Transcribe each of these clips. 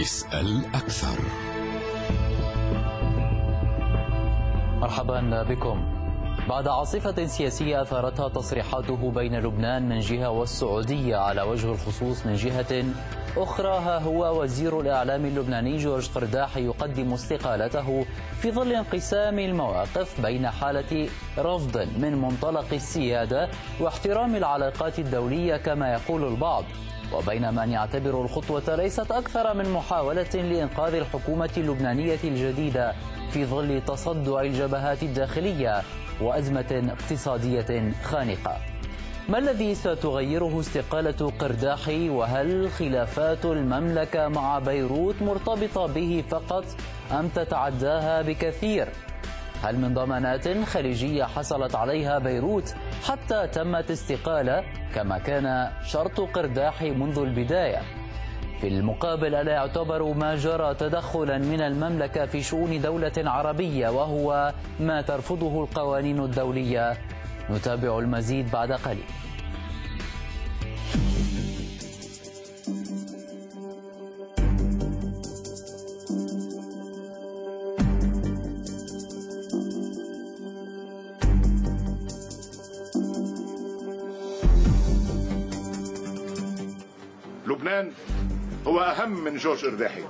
اسأل أكثر. مرحبا بكم. بعد عاصفة سياسية أثارتها تصريحاته بين لبنان من جهة والسعودية على وجه الخصوص من جهة أخرى ها هو وزير الإعلام اللبناني جورج قرداح يقدم استقالته في ظل انقسام المواقف بين حالة رفض من منطلق السيادة واحترام العلاقات الدولية كما يقول البعض. وبين من يعتبر الخطوة ليست أكثر من محاولة لإنقاذ الحكومة اللبنانية الجديدة في ظل تصدع الجبهات الداخلية وأزمة اقتصادية خانقة ما الذي ستغيره استقالة قرداحي وهل خلافات المملكة مع بيروت مرتبطة به فقط أم تتعداها بكثير؟ هل من ضمانات خليجية حصلت عليها بيروت حتى تمت استقالة كما كان شرط قرداحي منذ البداية؟ في المقابل ألا يعتبر ما جرى تدخلا من المملكة في شؤون دولة عربية وهو ما ترفضه القوانين الدولية نتابع المزيد بعد قليل من جورج إرداحي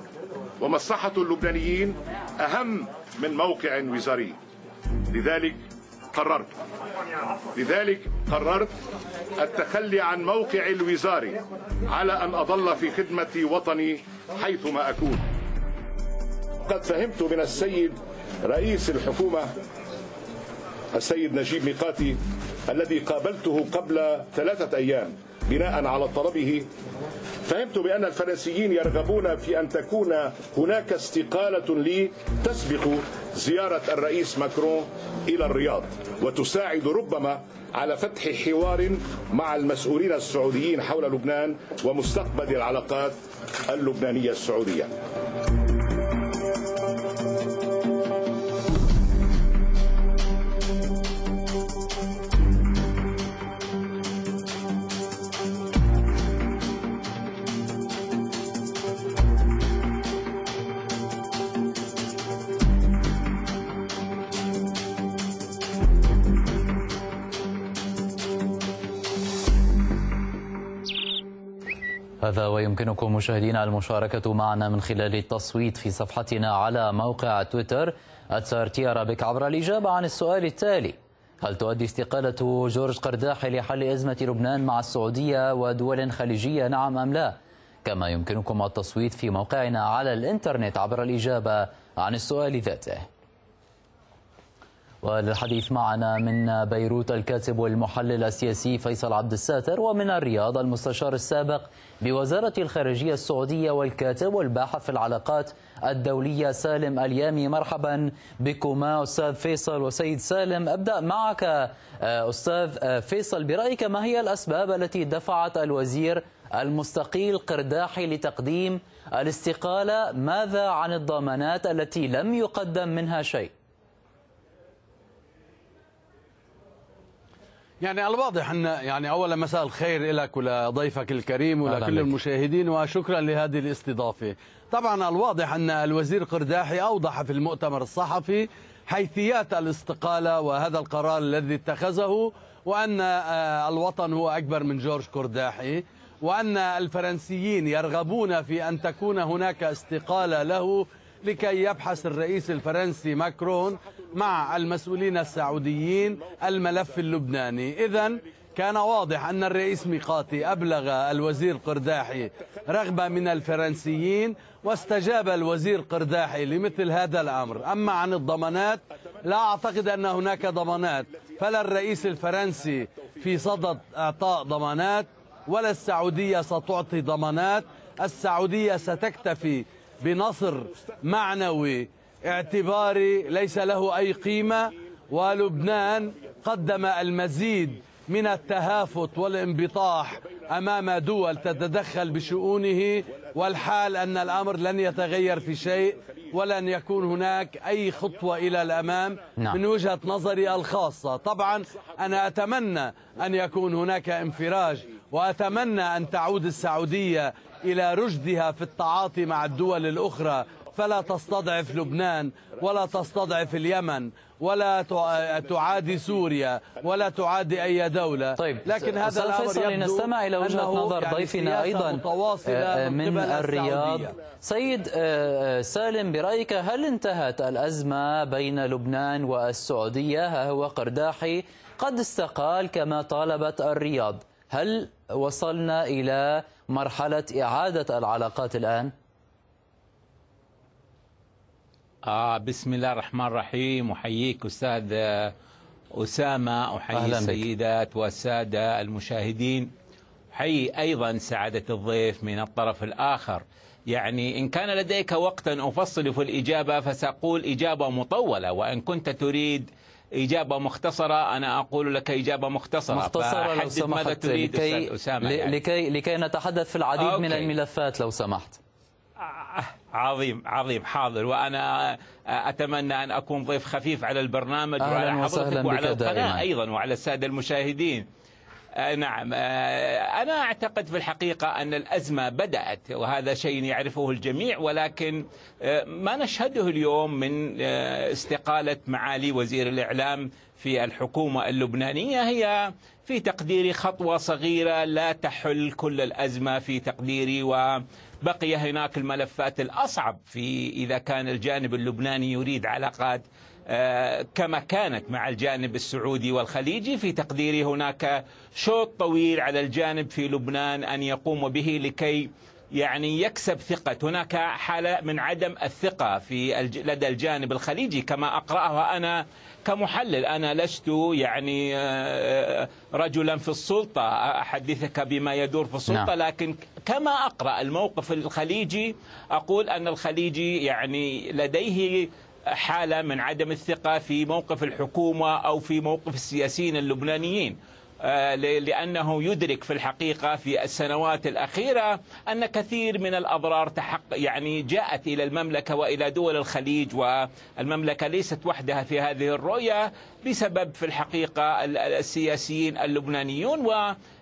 ومصلحة اللبنانيين أهم من موقع وزاري. لذلك قررت لذلك قررت التخلي عن موقع الوزاري على أن أظل في خدمة وطني حيثما أكون. قد فهمت من السيد رئيس الحكومة السيد نجيب ميقاتي الذي قابلته قبل ثلاثة أيام. بناء على طلبه. فهمت بأن الفرنسيين يرغبون في أن تكون هناك استقالة لي تسبق زيارة الرئيس ماكرون إلى الرياض وتساعد ربما على فتح حوار مع المسؤولين السعوديين حول لبنان ومستقبل العلاقات اللبنانية السعودية. هذا ويمكنكم مشاهدينا المشاركة معنا من خلال التصويت في صفحتنا على موقع تويتر أرابيك عبر الإجابة عن السؤال التالي. هل تؤدي استقالة جورج قرداحي لحل أزمة لبنان مع السعودية ودول خليجية؟ نعم أم لا؟ كما يمكنكم التصويت في موقعنا على الإنترنت عبر الإجابة عن السؤال ذاته. وللحديث معنا من بيروت الكاتب والمحلل السياسي فيصل عبد الساتر ومن الرياض المستشار السابق بوزارة الخارجية السعودية والكاتب والباحث في العلاقات الدولية سالم اليامي. مرحبا بكما أستاذ فيصل وسيد سالم. أبدأ معك آه، أستاذ آه، فيصل برأيك ما هي الأسباب التي دفعت الوزير المستقيل قرداحي لتقديم الاستقالة؟ ماذا عن الضمانات التي لم يقدم منها شيء؟ يعني الواضح أن يعني أولا مساء الخير لك ولضيفك الكريم ولكل المشاهدين وشكرا لهذه الاستضافة. طبعا الواضح أن الوزير قرداحي أوضح في المؤتمر الصحفي حيثيات الاستقالة وهذا القرار الذي اتخذه وأن آه، الوطن هو أكبر من جورج قرداحي وأن الفرنسيين يرغبون في أن تكون هناك استقالة له لكي يبحث الرئيس الفرنسي ماكرون مع المسؤولين السعوديين الملف اللبناني. إذا كان واضح أن الرئيس ميقاتي أبلغ الوزير قرداحي رغبة من الفرنسيين واستجاب الوزير قرداحي لمثل هذا الأمر. أما عن الضمانات لا أعتقد أن هناك ضمانات. فلا الرئيس الفرنسي في صدد إعطاء ضمانات ولا السعودية ستعطي ضمانات. السعودية ستكتفي بنصر معنوي اعتباري ليس له أي قيمة ولبنان قدم المزيد من التهافت والانبطاح أمام دول تتدخل بشؤونه والحال أن الأمر لن يتغير في شيء ولن يكون هناك أي خطوة إلى الأمام نعم. من وجهة نظري الخاصة طبعا أنا أتمنى أن يكون هناك انفراج وأتمنى أن تعود السعودية إلى رشدها في التعاطي مع الدول الأخرى. فلا تستضعف لبنان ولا تستضعف اليمن ولا تعادي سوريا ولا تعادي أي دولة. طيب لكن هذا الأمر لنستمع إلى وجهة نظر يعني ضيفنا أيضا آه، من, من الرياض. سيد آه، سالم برأيك هل انتهت الأزمة بين لبنان والسعودية؟ ها هو قرداحي قد استقال كما طالبت الرياض. هل وصلنا إلى مرحلة إعادة العلاقات الآن؟ آه بسم الله الرحمن الرحيم. أحييك أستاذ أسامة أحيي السيدات والسادة المشاهدين. أحيي أيضا سعادة الضيف من الطرف الآخر. يعني إن كان لديك وقتا أفصل في الإجابة فسأقول إجابة مطولة وإن كنت تريد إجابة مختصرة أنا أقول لك إجابة مختصرة. مختصرة لو سمحت لكي, أسامة يعني. لكي, لكي نتحدث في العديد أوكي. من الملفات لو سمحت. عظيم عظيم حاضر. وأنا أتمنى أن أكون ضيف خفيف على البرنامج وعلى حضرتك وعلى القناة أيضا وعلى السادة المشاهدين. نعم. آه، أنا أعتقد في الحقيقة أن الأزمة بدأت وهذا شيء يعرفه الجميع ولكن آه، ما نشهده اليوم من استقالة معالي وزير الإعلام في الحكومة اللبنانية هي في تقديري خطوة صغيرة لا تحل كل الأزمة في تقديري وبقي هناك الملفات الأصعب في إذا كان الجانب اللبناني يريد علاقات آه، كما كانت مع الجانب السعودي والخليجي في تقديري هناك شوط طويل على الجانب في لبنان أن يقوم به لكي يعني يكسب ثقة هناك حالة من عدم الثقة في لدى الجانب الخليجي كما أقرأها أنا كمحلل أنا لست يعني آه، رجلا في السلطة أحدثك بما يدور في السلطة نعم. لكن كما أقرأ الموقف الخليجي أقول أن الخليجي يعني لديه حالة من عدم الثقة في موقف الحكومة أو في موقف السياسيين اللبنانيين. آه، لأنه يدرك في الحقيقة في السنوات الأخيرة أن كثير من الأضرار تحق يعني جاءت إلى المملكة وإلى دول الخليج والمملكة ليست وحدها في هذه الرؤية بسبب في الحقيقة السياسيين اللبنانيون.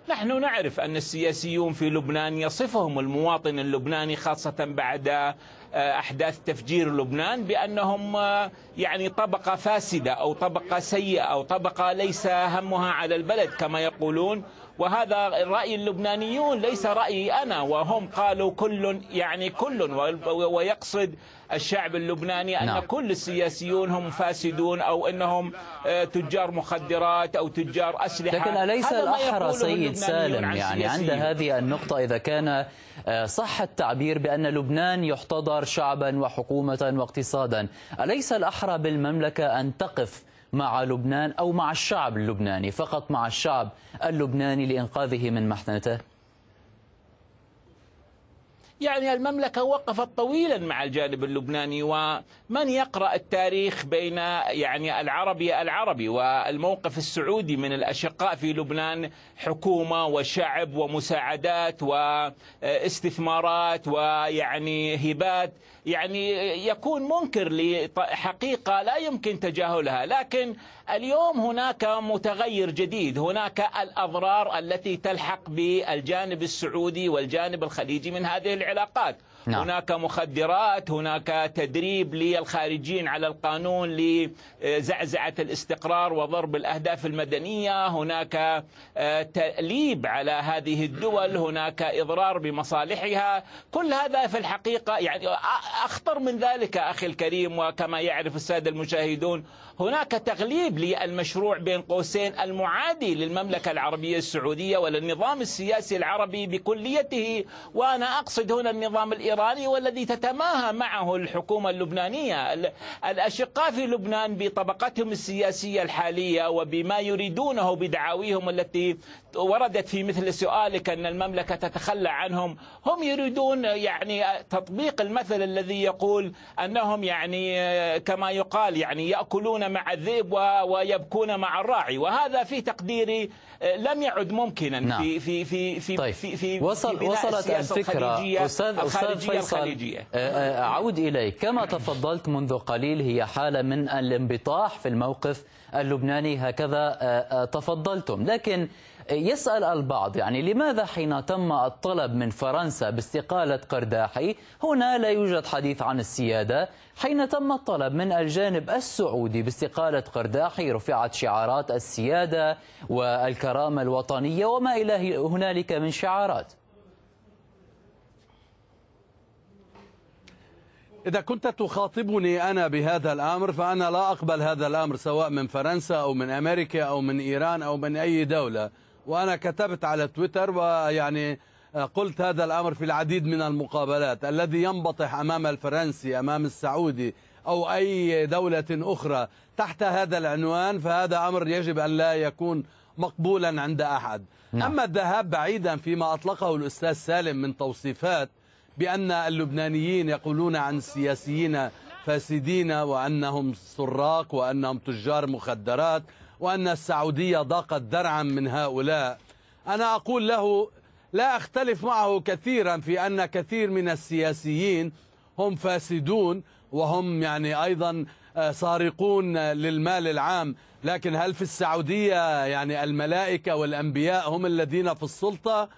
ونحن نعرف أن السياسيون في لبنان يصفهم المواطن اللبناني خاصة بعد أحداث تفجير لبنان بأنهم آه، يعني طبقة فاسدة أو طبقة سيئة أو طبقة ليس همها على البلد كما يقولون وهذا رأي اللبنانيون ليس رأيي أنا وهم قالوا كل يعني كل ويقصد الشعب اللبناني أن نعم. كل السياسيون هم فاسدون أو أنهم آه، تجار مخدرات أو تجار أسلحة. لكن أليس الأحرى سيد سالم؟ يعني عند هذه النقطة إذا كان آه، صح التعبير بأن لبنان يحتضر شعبا وحكومة واقتصادا أليس الأحرى بالمملكة أن تقف مع لبنان أو مع الشعب اللبناني فقط مع الشعب اللبناني لإنقاذه من محنته؟ يعني المملكة وقفت طويلا مع الجانب اللبناني ومن يقرأ التاريخ بين يعني العربي العربي والموقف السعودي من الأشقاء في لبنان حكومة وشعب ومساعدات واستثمارات ويعني هبات يعني يكون منكر لحقيقة لا يمكن تجاهلها. لكن اليوم هناك متغير جديد هناك الأضرار التي تلحق بالجانب السعودي والجانب الخليجي من هذه العلاقات نعم. هناك مخدرات هناك تدريب للخارجين على القانون لزعزعة الاستقرار وضرب الأهداف المدنية. هناك آه، تأليب على هذه الدول هناك إضرار بمصالحها. كل هذا في الحقيقة يعني أخطر من ذلك أخي الكريم وكما يعرف السادة المشاهدون هناك تغليب للمشروع بين قوسين المعادي للمملكة العربية السعودية وللنظام السياسي العربي بكليته. وأنا أقصد هنا النظام الإيراني والذي تتماهى معه الحكومة اللبنانية. الأشقاء في لبنان بطبقتهم السياسية الحالية وبما يريدونه بدعاويهم التي وردت في مثل سؤالك أن المملكة تتخلى عنهم هم يريدون يعني تطبيق المثل الذي يقول أنهم يعني كما يقال يعني يأكلون مع الذئب ويبكون مع الراعي. وهذا في تقديري لم يعد ممكنا نعم. في في في في طيب. في, في وصل في وصلت الفكرة. أستاذ أستاذ فيصل أعود إليك. كما تفضلت منذ قليل هي حالة من الانبطاح في الموقف اللبناني. هكذا تفضلتم. لكن يسأل البعض يعني لماذا حين تم الطلب من فرنسا باستقالة قرداحي؟ هنا لا يوجد حديث عن السيادة. حين تم الطلب من الجانب السعودي باستقالة قرداحي رفعت شعارات السيادة والكرامة الوطنية وما إلى هنالك من شعارات. إذا كنت تخاطبني أنا بهذا الأمر فأنا لا أقبل هذا الأمر سواء من فرنسا أو من أمريكا أو من إيران أو من أي دولة. وأنا كتبت على تويتر ويعني قلت هذا الأمر في العديد من المقابلات الذي ينبطح أمام الفرنسي أمام السعودي أو أي دولة أخرى تحت هذا العنوان فهذا أمر يجب أن لا يكون مقبولا عند أحد نعم. أما الذهاب بعيدا فيما أطلقه الأستاذ سالم من توصيفات بأن اللبنانيين يقولون عن السياسيين فاسدين وأنهم سراق وأنهم تجار مخدرات وأن السعودية ضاقت درعا من هؤلاء. أنا أقول له لا أختلف معه كثيرا في أن كثير من السياسيين هم فاسدون وهم يعني أيضا آه، سارقون للمال العام. لكن هل في السعودية يعني الملائكة والأنبياء هم الذين في السلطة؟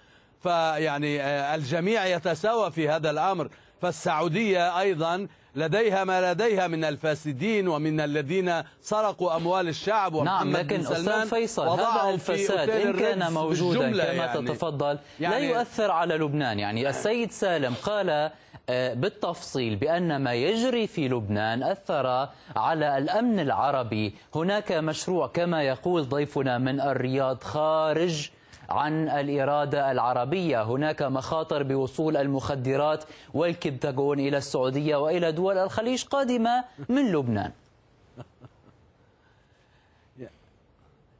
فيعني آه، الجميع يتساوى في هذا الأمر. فالسعودية أيضا لديها ما لديها من الفاسدين ومن الذين سرقوا أموال الشعب نعم لكن أستاذ فيصل هذا الفساد إن كان موجودا كما يعني. تتفضل يعني لا يؤثر على لبنان. يعني السيد سالم قال آه، بالتفصيل بأن ما يجري في لبنان أثر على الأمن العربي. هناك مشروع كما يقول ضيفنا من الرياض خارج عن الإرادة العربية. هناك مخاطر بوصول المخدرات والكبتاغون إلى السعودية وإلى دول الخليج قادمة من لبنان.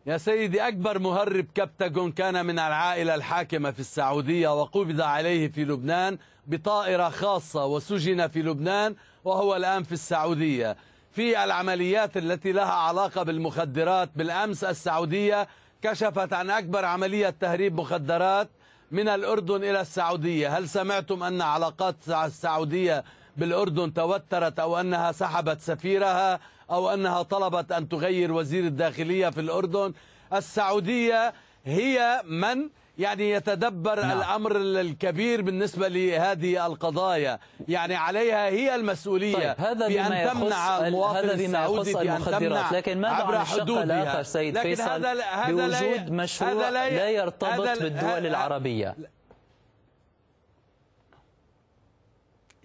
يا سيدي أكبر مهرب كبتاغون كان من العائلة الحاكمة في السعودية وقبض عليه في لبنان بطائرة خاصة وسجن في لبنان وهو الآن في السعودية. في العمليات التي لها علاقة بالمخدرات بالأمس السعودية كشفت عن أكبر عملية تهريب مخدرات من الأردن إلى السعودية. هل سمعتم أن علاقات السعودية بالأردن توترت أو أنها سحبت سفيرها أو أنها طلبت أن تغير وزير الداخلية في الأردن؟ السعودية هي من يعني يتدبر نعم. الأمر الكبير بالنسبة لهذه القضايا. يعني عليها هي المسؤولية طيب هذا في أن تمنع المواطن هذا بما يخص المخدرات. لكن ماذا عن الشق الآخر سيد فيصل؟ هذا هذا بوجود مشروع هذا لا, لا يرتبط بالدول العربية.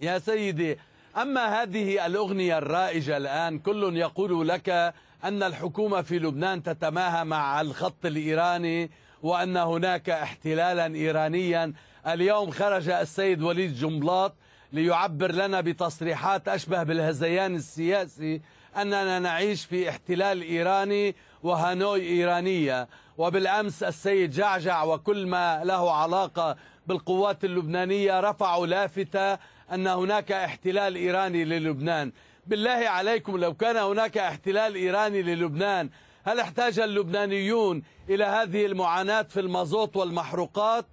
يا سيدي أما هذه الأغنية الرائجة الآن كل يقول لك أن الحكومة في لبنان تتماهى مع الخط الإيراني وأن هناك احتلالا إيرانيا. اليوم خرج السيد وليد جنبلاط ليعبر لنا بتصريحات أشبه بالهزيان السياسي أننا نعيش في احتلال إيراني وهانوي إيرانية. وبالأمس السيد جعجع وكل ما له علاقة بالقوات اللبنانية رفعوا لافتة أن هناك احتلال إيراني للبنان. بالله عليكم لو كان هناك احتلال إيراني للبنان هل احتاج اللبنانيون إلى هذه المعاناة في المازوت والمحروقات؟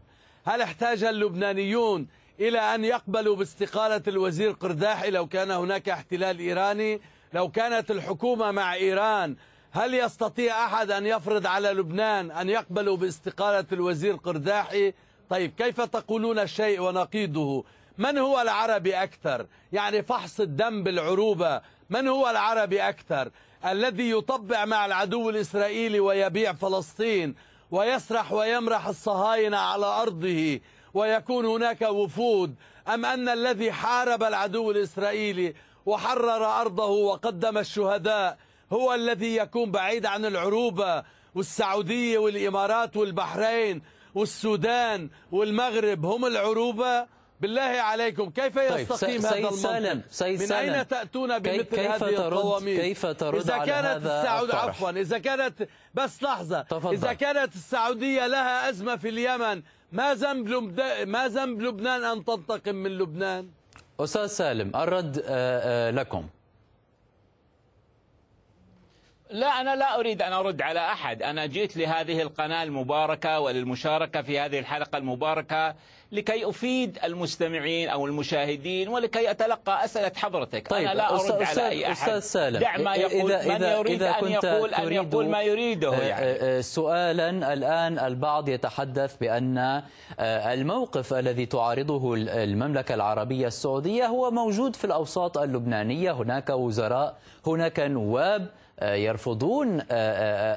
هل احتاج اللبنانيون إلى أن يقبلوا باستقالة الوزير قرداحي لو كان هناك احتلال إيراني؟ لو كانت الحكومة مع إيران هل يستطيع أحد أن يفرض على لبنان أن يقبلوا باستقالة الوزير قرداحي طيب كيف تقولون الشيء ونقيضه من هو العربي أكثر؟ يعني فحص الدم بالعروبة من هو العربي أكثر؟ الذي يطبع مع العدو الإسرائيلي ويبيع فلسطين ويسرح ويمرح الصهاينة على أرضه ويكون هناك وفود أم أن الذي حارب العدو الإسرائيلي وحرر أرضه وقدم الشهداء هو الذي يكون بعيد عن العروبة والسعودية والإمارات والبحرين والسودان والمغرب؟ هم العروبة؟ بالله عليكم كيف طيب، يستقيم طيب هذا المنطق؟ سيد من سالم. أين تأتون بمثل كيف هذه ترد القواميس؟ كيف ترد إذا كانت على هذا السعود عفوا إذا كانت بس لحظة. تفضل. إذا كانت السعودية لها أزمة في اليمن ما ذنب ما ذنب لبنان أن تنتقم من لبنان؟ أستاذ سالم الرد آه، آه، لكم. لا أنا لا أريد أن أرد على أحد. أنا جئت لهذه القناة المباركة وللمشاركة في هذه الحلقة المباركة لكي أفيد المستمعين أو المشاهدين ولكي أتلقى أسئلة حضرتك. طيب أنا لا أرد على أي أحد. أستاذ سالم دع ما يقول إذا من يريد إذا أن يقول أن يقول ما يريده آه، يعني. آه، سؤالا الآن البعض يتحدث بأن آه، الموقف الذي تعارضه المملكة العربية السعودية هو موجود في الأوساط اللبنانية. هناك وزراء هناك نواب يرفضون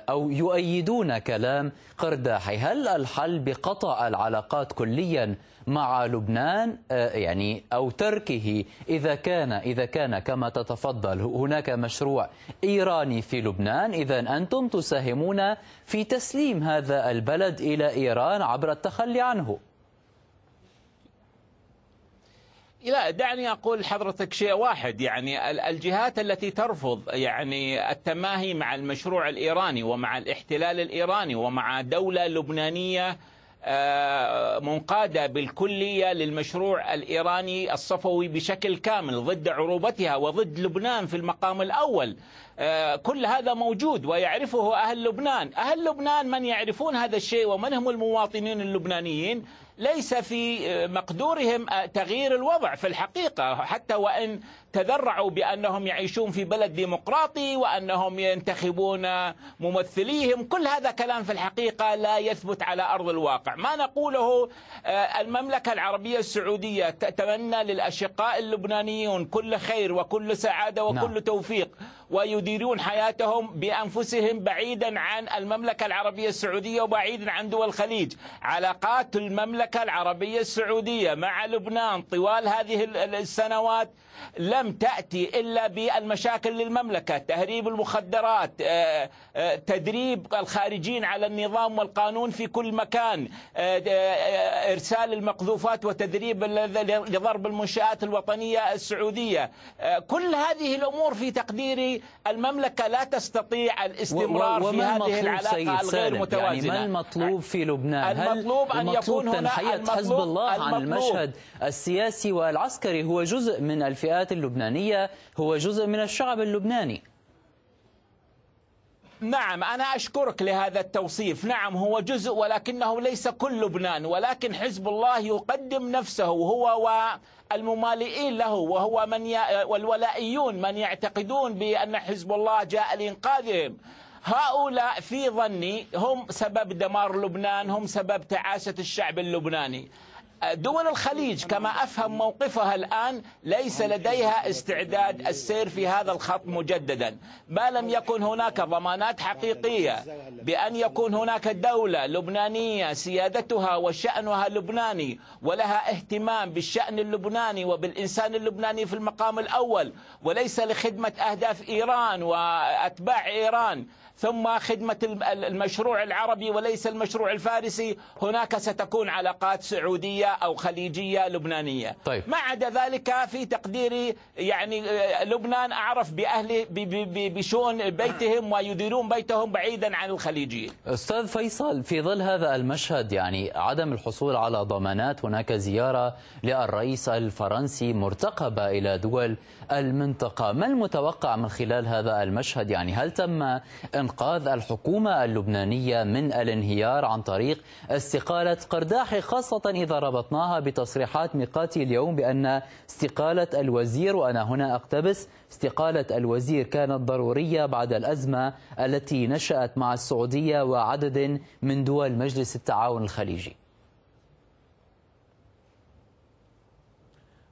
أو يؤيدون كلام قرداحي. هل الحل بقطع العلاقات كليا مع لبنان؟ يعني أو تركه؟ إذا كان إذا كان كما تتفضل هناك مشروع إيراني في لبنان. إذا أنتم تساهمون في تسليم هذا البلد إلى إيران عبر التخلي عنه. لا دعني أقول حضرتك شيء واحد. يعني الجهات التي ترفض يعني التماهي مع المشروع الإيراني ومع الاحتلال الإيراني ومع دولة لبنانية آه، منقادة بالكلية للمشروع الإيراني الصفوي بشكل كامل ضد عروبتها وضد لبنان في المقام الأول. آه، كل هذا موجود ويعرفه أهل لبنان. أهل لبنان من يعرفون هذا الشيء ومن هم المواطنين اللبنانيين؟ ليس في مقدورهم تغيير الوضع في الحقيقة حتى وإن تذرعوا بأنهم يعيشون في بلد ديمقراطي وأنهم ينتخبون ممثليهم كل هذا كلام في الحقيقة لا يثبت على أرض الواقع ما نقوله آه، المملكة العربية السعودية تتمنى للأشقاء اللبنانيون كل خير وكل سعادة وكل نعم. توفيق ويديرون حياتهم بأنفسهم بعيدا عن المملكة العربية السعودية وبعيدا عن دول الخليج. علاقات المملكة العربية السعودية مع لبنان طوال هذه السنوات لم تأتي إلا بالمشاكل للمملكة. تهريب المخدرات آه، آه، تدريب الخارجين على النظام والقانون في كل مكان آه، إرسال المقذوفات وتدريب لضرب المنشآت الوطنية السعودية. كل هذه الأمور في تقديري المملكة لا تستطيع الاستمرار في هذه العلاقة الغير متوازنة يعني ما المطلوب في لبنان؟ المطلوب أن يكون هنا حزب الله عن المشهد السياسي والعسكري هو جزء من الفئات اللبنانية هو جزء من الشعب اللبناني. نعم أنا أشكرك لهذا التوصيف. نعم هو جزء ولكنه ليس كل لبنان ولكن حزب الله يقدم نفسه هو والممالئين له وهو من ي... والولائيون من يعتقدون بأن حزب الله جاء لإنقاذهم. هؤلاء في ظني هم سبب دمار لبنان هم سبب تعاسة الشعب اللبناني. دول الخليج كما أفهم موقفها الآن ليس لديها استعداد السير في هذا الخط مجددا. ما لم يكن هناك ضمانات حقيقية بأن يكون هناك دولة لبنانية سيادتها وشأنها لبناني ولها اهتمام بالشأن اللبناني وبالإنسان اللبناني في المقام الأول وليس لخدمة أهداف إيران وأتباع إيران. ثم خدمة المشروع العربي وليس المشروع الفارسي. هناك ستكون علاقات سعودية أو خليجية لبنانية. طيب. ما عدا ذلك في تقديري يعني آه، لبنان أعرف بأهل بشؤون بيتهم ويديرون بيتهم بعيدا عن الخليجيين. أستاذ فيصل في ظل هذا المشهد يعني عدم الحصول على ضمانات هناك زيارة للرئيس الفرنسي مرتقبة إلى دول المنطقة. ما المتوقع من خلال هذا المشهد؟ يعني هل تم إنقاذ الحكومة اللبنانية من الانهيار عن طريق استقالة قرداحي خاصة إذا ربطناها بتصريحات ميقاتي اليوم بأن استقالة الوزير وأنا هنا أقتبس استقالة الوزير كانت ضرورية بعد الأزمة التي نشأت مع السعودية وعدد من دول مجلس التعاون الخليجي.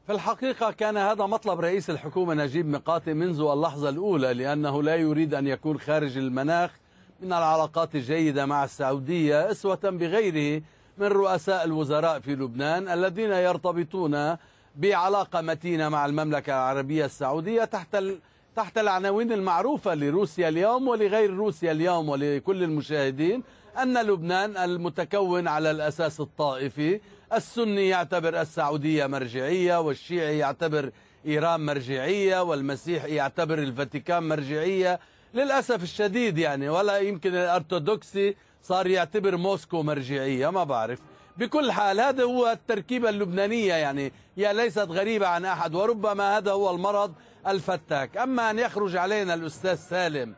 في الحقيقة كان هذا مطلب رئيس الحكومة نجيب مقاتي منذ اللحظة الأولى لأنه لا يريد أن يكون خارج المناخ من العلاقات الجيدة مع السعودية أسوة بغيره من رؤساء الوزراء في لبنان الذين يرتبطون بعلاقة متينة مع المملكة العربية السعودية تحت تحت العناوين المعروفة لروسيا اليوم ولغير روسيا اليوم ولكل المشاهدين أن لبنان المتكون على الأساس الطائفي السني يعتبر السعودية مرجعية والشيعي يعتبر إيران مرجعية والمسيحي يعتبر الفاتيكان مرجعية. للأسف الشديد يعني ولا يمكن الأرثوذكسي صار يعتبر موسكو مرجعية ما بعرف. بكل حال هذا هو التركيبة اللبنانية يعني هي ليست غريبة عن أحد وربما هذا هو المرض الفتاك. أما أن يخرج علينا الأستاذ سالم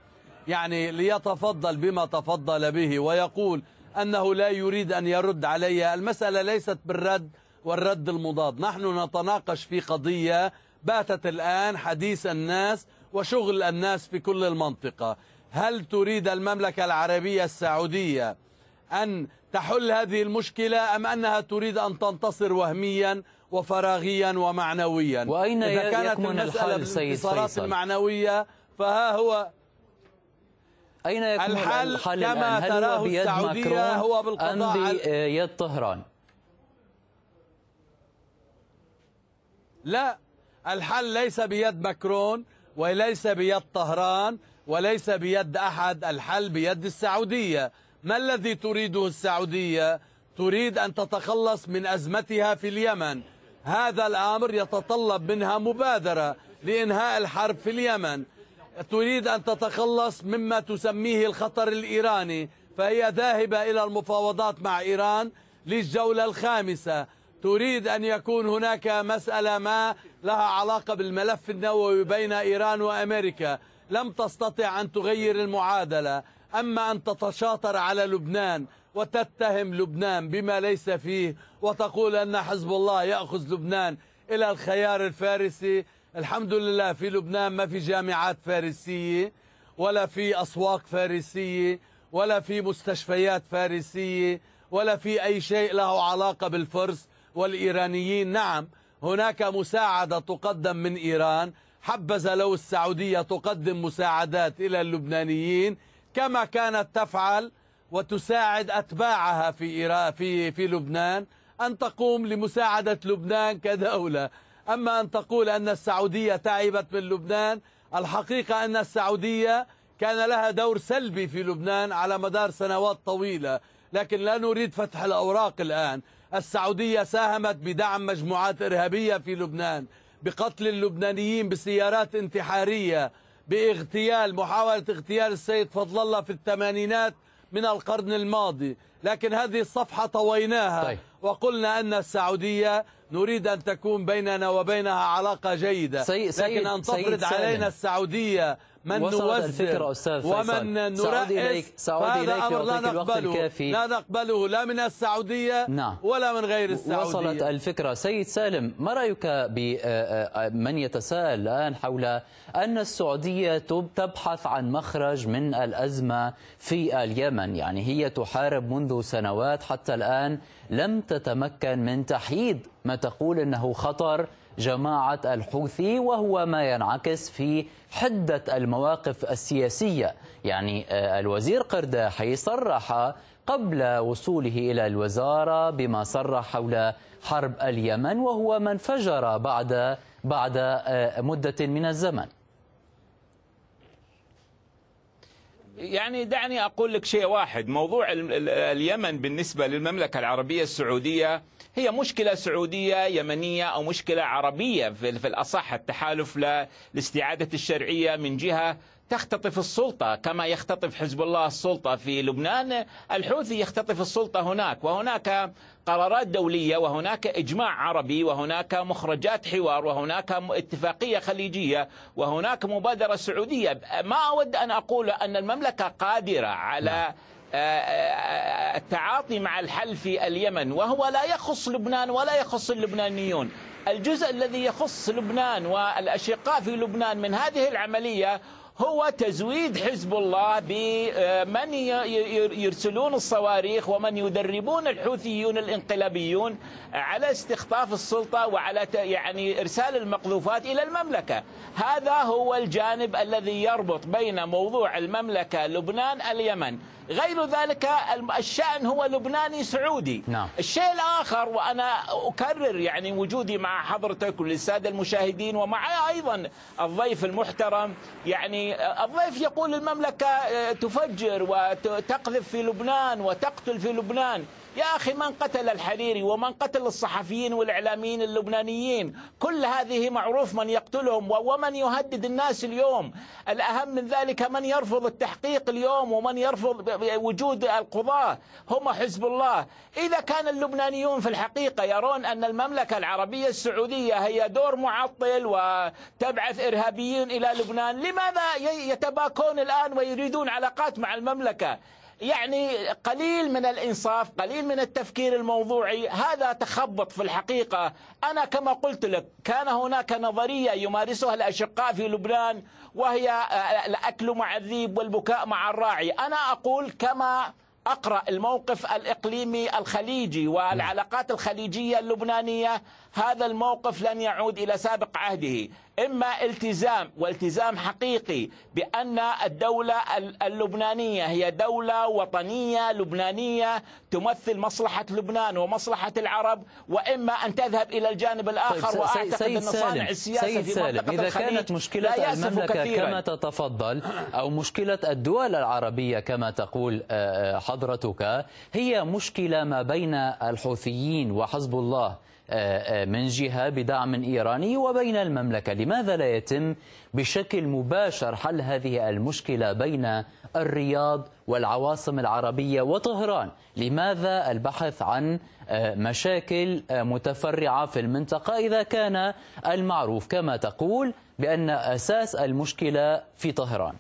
يعني ليتفضل بما تفضل به ويقول أنه لا يريد أن يرد علي. المسألة ليست بالرد والرد المضاد. نحن نتناقش في قضية باتت الآن حديث الناس وشغل الناس في كل المنطقة. هل تريد المملكة العربية السعودية أن تحل هذه المشكلة أم أنها تريد أن تنتصر وهميا وفراغيا ومعنويا؟ وأين إذا كانت يكمن الحل سيد فيصل؟ المعنوية فها هو أين يكمن الحل, الحل كما الآن؟ هل تراه هو بيد السعودية هو بالقضاء أم بيد طهران؟ لا الحل ليس بيد ماكرون وليس بيد طهران وليس بيد أحد الحل بيد السعودية. ما الذي تريده السعودية؟ تريد أن تتخلص من أزمتها في اليمن. هذا الأمر يتطلب منها مبادرة لإنهاء الحرب في اليمن. تريد أن تتخلص مما تسميه الخطر الإيراني فهي ذاهبة إلى المفاوضات مع إيران للجولة الخامسة. تريد أن يكون هناك مسألة ما لها علاقة بالملف النووي بين إيران وأمريكا. لم تستطع أن تغير المعادلة. أما أن تتشاطر على لبنان وتتهم لبنان بما ليس فيه وتقول أن حزب الله يأخذ لبنان إلى الخيار الفارسي الحمد لله في لبنان ما في جامعات فارسية ولا في أسواق فارسية ولا في مستشفيات فارسية ولا في أي شيء له علاقة بالفرس والإيرانيين. نعم هناك مساعدة تقدم من إيران. حبذا لو السعودية تقدم مساعدات إلى اللبنانيين كما كانت تفعل وتساعد أتباعها في في في لبنان أن تقوم لمساعدة لبنان كدولة. أما أن تقول أن السعودية تعبت من لبنان الحقيقة أن السعودية كان لها دور سلبي في لبنان على مدار سنوات طويلة لكن لا نريد فتح الأوراق الآن. السعودية ساهمت بدعم مجموعات إرهابية في لبنان بقتل اللبنانيين بسيارات انتحارية باغتيال محاولة اغتيال السيد فضل الله في الثمانينات من القرن الماضي. لكن هذه الصفحة طويناها طيب. وقلنا أن السعودية نريد أن تكون بيننا وبينها علاقة جيدة سي... لكن أن تفرض علينا السعودية من وصلت الفكرة أستاذ ومن نرأس إليك سأعود إليك أمر لا نقبله لا نقبله لا من السعودية نعم. ولا من غير السعودية. وصلت الفكرة. سيد سالم ما رأيك بمن يتساءل الآن حول أن السعودية تبحث عن مخرج من الأزمة في اليمن؟ يعني هي تحارب منذ سنوات حتى الآن لم تتمكن من تحييد ما تقول أنه خطر جماعة الحوثي وهو ما ينعكس في حدة المواقف السياسية. يعني آه، الوزير قرداحي صرح قبل وصوله إلى الوزارة بما صرح حول حرب اليمن وهو من فجر بعد بعد آه، مدة من الزمن. يعني دعني أقول لك شيء واحد. موضوع اليمن بالنسبة للمملكة العربية السعودية هي مشكلة سعودية يمنية أو مشكلة عربية في الأصح التحالف لاستعادة الشرعية من جهة تختطف السلطة كما يختطف حزب الله السلطة في لبنان. الحوثي يختطف السلطة هناك وهناك قرارات دولية وهناك إجماع عربي وهناك مخرجات حوار وهناك اتفاقية خليجية وهناك مبادرة سعودية. ما أود أن أقول أن المملكة قادرة على نعم. آه، آه، التعاطي مع الحل في اليمن وهو لا يخص لبنان ولا يخص اللبنانيون. الجزء الذي يخص لبنان والأشقاء في لبنان من هذه العملية هو تزويد حزب الله بمن يرسلون الصواريخ ومن يدربون الحوثيون الانقلابيون على استخطاف السلطة وعلى يعني إرسال المقذوفات إلى المملكة. هذا هو الجانب الذي يربط بين موضوع المملكة لبنان اليمن. غير ذلك الشأن هو لبناني سعودي. نعم. الشيء الآخر وأنا أكرر يعني وجودي مع حضرتك وللسادة المشاهدين ومع أيضا الضيف المحترم يعني الضيف يقول المملكة تفجر وتقذف في لبنان وتقتل في لبنان. يا أخي من قتل الحريري ومن قتل الصحفيين والإعلاميين اللبنانيين؟ كل هذه معروف من يقتلهم ومن يهدد الناس اليوم. الأهم من ذلك من يرفض التحقيق اليوم ومن يرفض وجود القضاة. هم حزب الله. إذا كان اللبنانيون في الحقيقة يرون أن المملكة العربية السعودية هي دور معطل وتبعث إرهابيين إلى لبنان لماذا يتباكون الآن ويريدون علاقات مع المملكة؟ يعني قليل من الإنصاف قليل من التفكير الموضوعي. هذا تخبط في الحقيقة. أنا كما قلت لك كان هناك نظرية يمارسها الأشقاء في لبنان وهي الأكل مع الذيب والبكاء مع الراعي. أنا أقول كما أقرأ الموقف الإقليمي الخليجي والعلاقات الخليجية اللبنانية هذا الموقف لن يعود إلى سابق عهده إما التزام والتزام حقيقي بأن الدولة اللبنانية هي دولة وطنية لبنانية تمثل مصلحة لبنان ومصلحة العرب وإما أن تذهب إلى الجانب الآخر طيب وأعتقد أن صانع السياسة سيد في منطقة إذا كانت مشكلة المملكة كثيرا. كما تتفضل أو مشكلة الدول العربية كما تقول آه، آه، حضرتك هي مشكلة ما بين الحوثيين وحزب الله من جهة بدعم إيراني وبين المملكة. لماذا لا يتم بشكل مباشر حل هذه المشكلة بين الرياض والعواصم العربية وطهران؟ لماذا البحث عن آه، مشاكل متفرعة في المنطقة إذا كان المعروف؟ كما تقول بأن أساس المشكلة في طهران.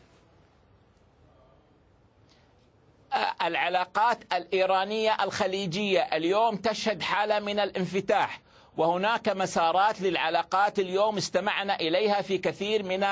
العلاقات الإيرانية الخليجية اليوم تشهد حالة من الانفتاح وهناك مسارات للعلاقات اليوم استمعنا إليها في كثير من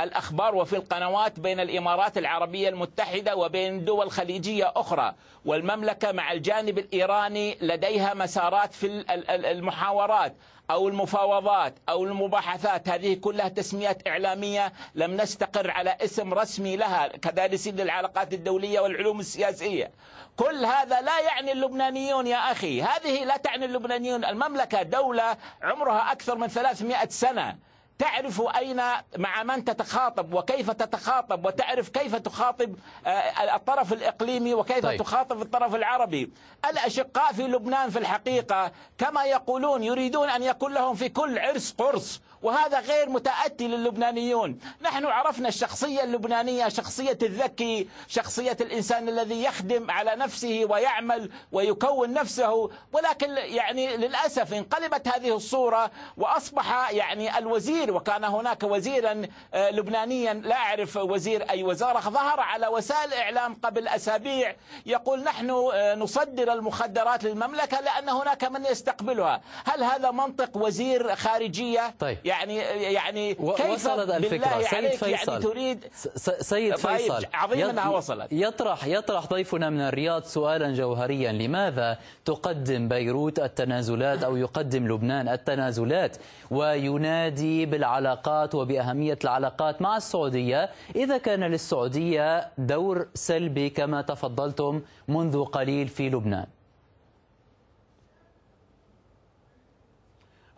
الأخبار وفي القنوات بين الإمارات العربية المتحدة وبين دول خليجية أخرى والمملكة مع الجانب الإيراني لديها مسارات في المحاورات أو المفاوضات أو المباحثات. هذه كلها تسميات إعلامية لم نستقر على اسم رسمي لها كدارسين للعلاقات الدولية والعلوم السياسية. كل هذا لا يعني اللبنانيون يا أخي. هذه لا تعني اللبنانيون. المملكة دولة عمرها أكثر من 300 سنة. تعرف أين مع من تتخاطب وكيف تتخاطب وتعرف كيف تخاطب آه، الطرف الإقليمي وكيف طيب. تخاطب الطرف العربي الأشقاء في لبنان في الحقيقة كما يقولون يريدون أن يكون لهم في كل عرس قرص وهذا غير متأتي للبنانيون. نحن عرفنا الشخصية اللبنانية شخصية الذكي شخصية الإنسان الذي يخدم على نفسه ويعمل ويكون نفسه. ولكن يعني للأسف انقلبت هذه الصورة وأصبح يعني الوزير وكان هناك وزيرا آه، لبنانيا لا أعرف وزير أي وزارة ظهر على وسائل الإعلام قبل أسابيع يقول نحن آه، نصدر المخدرات للمملكة لأن هناك من يستقبلها. هل هذا منطق وزير خارجية؟ طيب. يعني يعني كيف وصلت الفكرة. سيد يعني فيصل. يعني تريد سيد فيصل عظيم أنها وصلت. يطرح يطرح ضيفنا من الرياض سؤالا جوهريا. لماذا تقدم بيروت التنازلات أو يقدم لبنان التنازلات وينادي بالعلاقات وبأهمية العلاقات مع السعودية؟ إذا كان للسعودية دور سلبي كما تفضلتم منذ قليل في لبنان.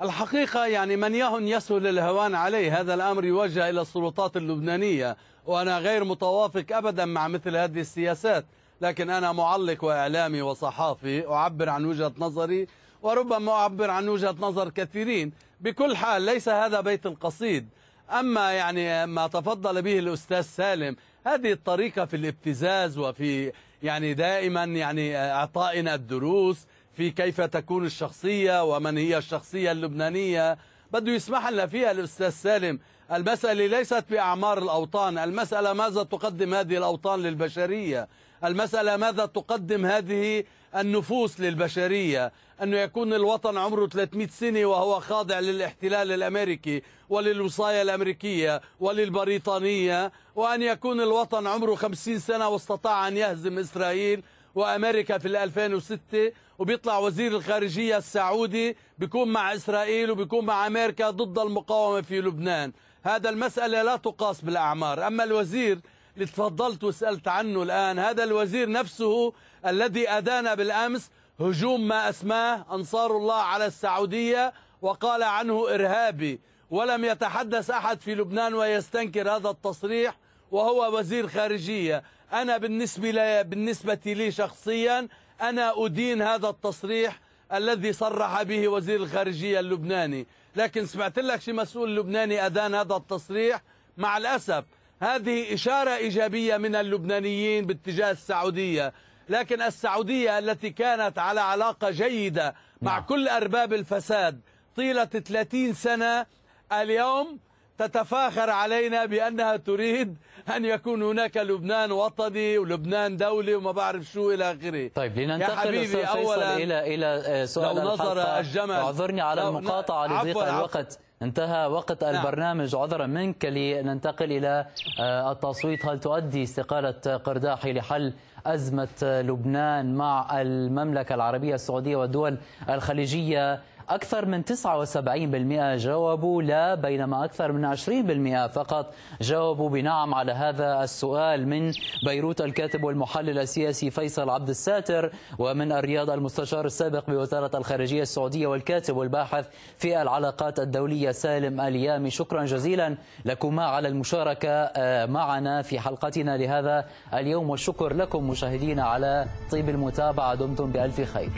الحقيقة يعني من يهن يسهل الهوان عليه هذا الأمر يوجه إلى السلطات اللبنانية وأنا غير متوافق أبدا مع مثل هذه السياسات لكن أنا معلق وإعلامي وصحافي أعبر عن وجهة نظري وربما أعبر عن وجهة نظر كثيرين. بكل حال ليس هذا بيت القصيد. أما يعني ما تفضل به الأستاذ سالم هذه الطريقة في الابتزاز وفي يعني دائما يعني أعطائنا الدروس في كيف تكون الشخصية ومن هي الشخصية اللبنانية. بده يسمح لنا فيها الأستاذ سالم. المسألة ليست بأعمار الأوطان. المسألة ماذا تقدم هذه الأوطان للبشرية؟ المسألة ماذا تقدم هذه النفوس للبشرية؟ أنه يكون الوطن عمره 300 سنة وهو خاضع للاحتلال الأمريكي وللوصاية الأمريكية وللبريطانية وأن يكون الوطن عمره 50 سنة واستطاع أن يهزم إسرائيل. وأمريكا في 2006 وبيطلع وزير الخارجية السعودي بيكون مع إسرائيل وبيكون مع أمريكا ضد المقاومة في لبنان. هذا المسألة لا تقاس بالأعمار. أما الوزير اللي تفضلت وسألت عنه الآن هذا الوزير نفسه الذي أدان بالأمس هجوم ما أسماه أنصار الله على السعودية وقال عنه إرهابي. ولم يتحدث أحد في لبنان ويستنكر هذا التصريح وهو وزير خارجية. أنا بالنسبة لي, بالنسبة لي شخصيا أنا أدين هذا التصريح الذي صرح به وزير الخارجية اللبناني. لكن سمعت لك شي مسؤول لبناني أدان هذا التصريح؟ مع الأسف هذه إشارة إيجابية من اللبنانيين باتجاه السعودية. لكن السعودية التي كانت على علاقة جيدة مع نعم. كل أرباب الفساد طيلة 30 سنة اليوم تتفاخر علينا بأنها تريد أن يكون هناك لبنان وطني ولبنان دولي وما بعرف شو إلى آخره. طيب لننتقل يا أولا إلى إلى آه، سؤال لو نظر الجمل. اعذرني على المقاطعة لضيق الوقت. انتهى وقت نعم. البرنامج. عذرا منك لننتقل إلى آه، التصويت. هل تؤدي استقالة قرداحي لحل أزمة لبنان مع المملكة العربية السعودية والدول الخليجية أكثر من 79% جاوبوا لا بينما أكثر من 20% فقط جاوبوا. بنعم على هذا السؤال من بيروت الكاتب والمحلل السياسي فيصل عبد الساتر ومن الرياض المستشار السابق بوزارة الخارجية السعودية والكاتب والباحث في العلاقات الدولية سالم اليامي. شكرا جزيلا لكما على المشاركة آه، معنا في حلقتنا لهذا اليوم والشكر لكم مشاهدينا على طيب المتابعة. دمتم بألف خير.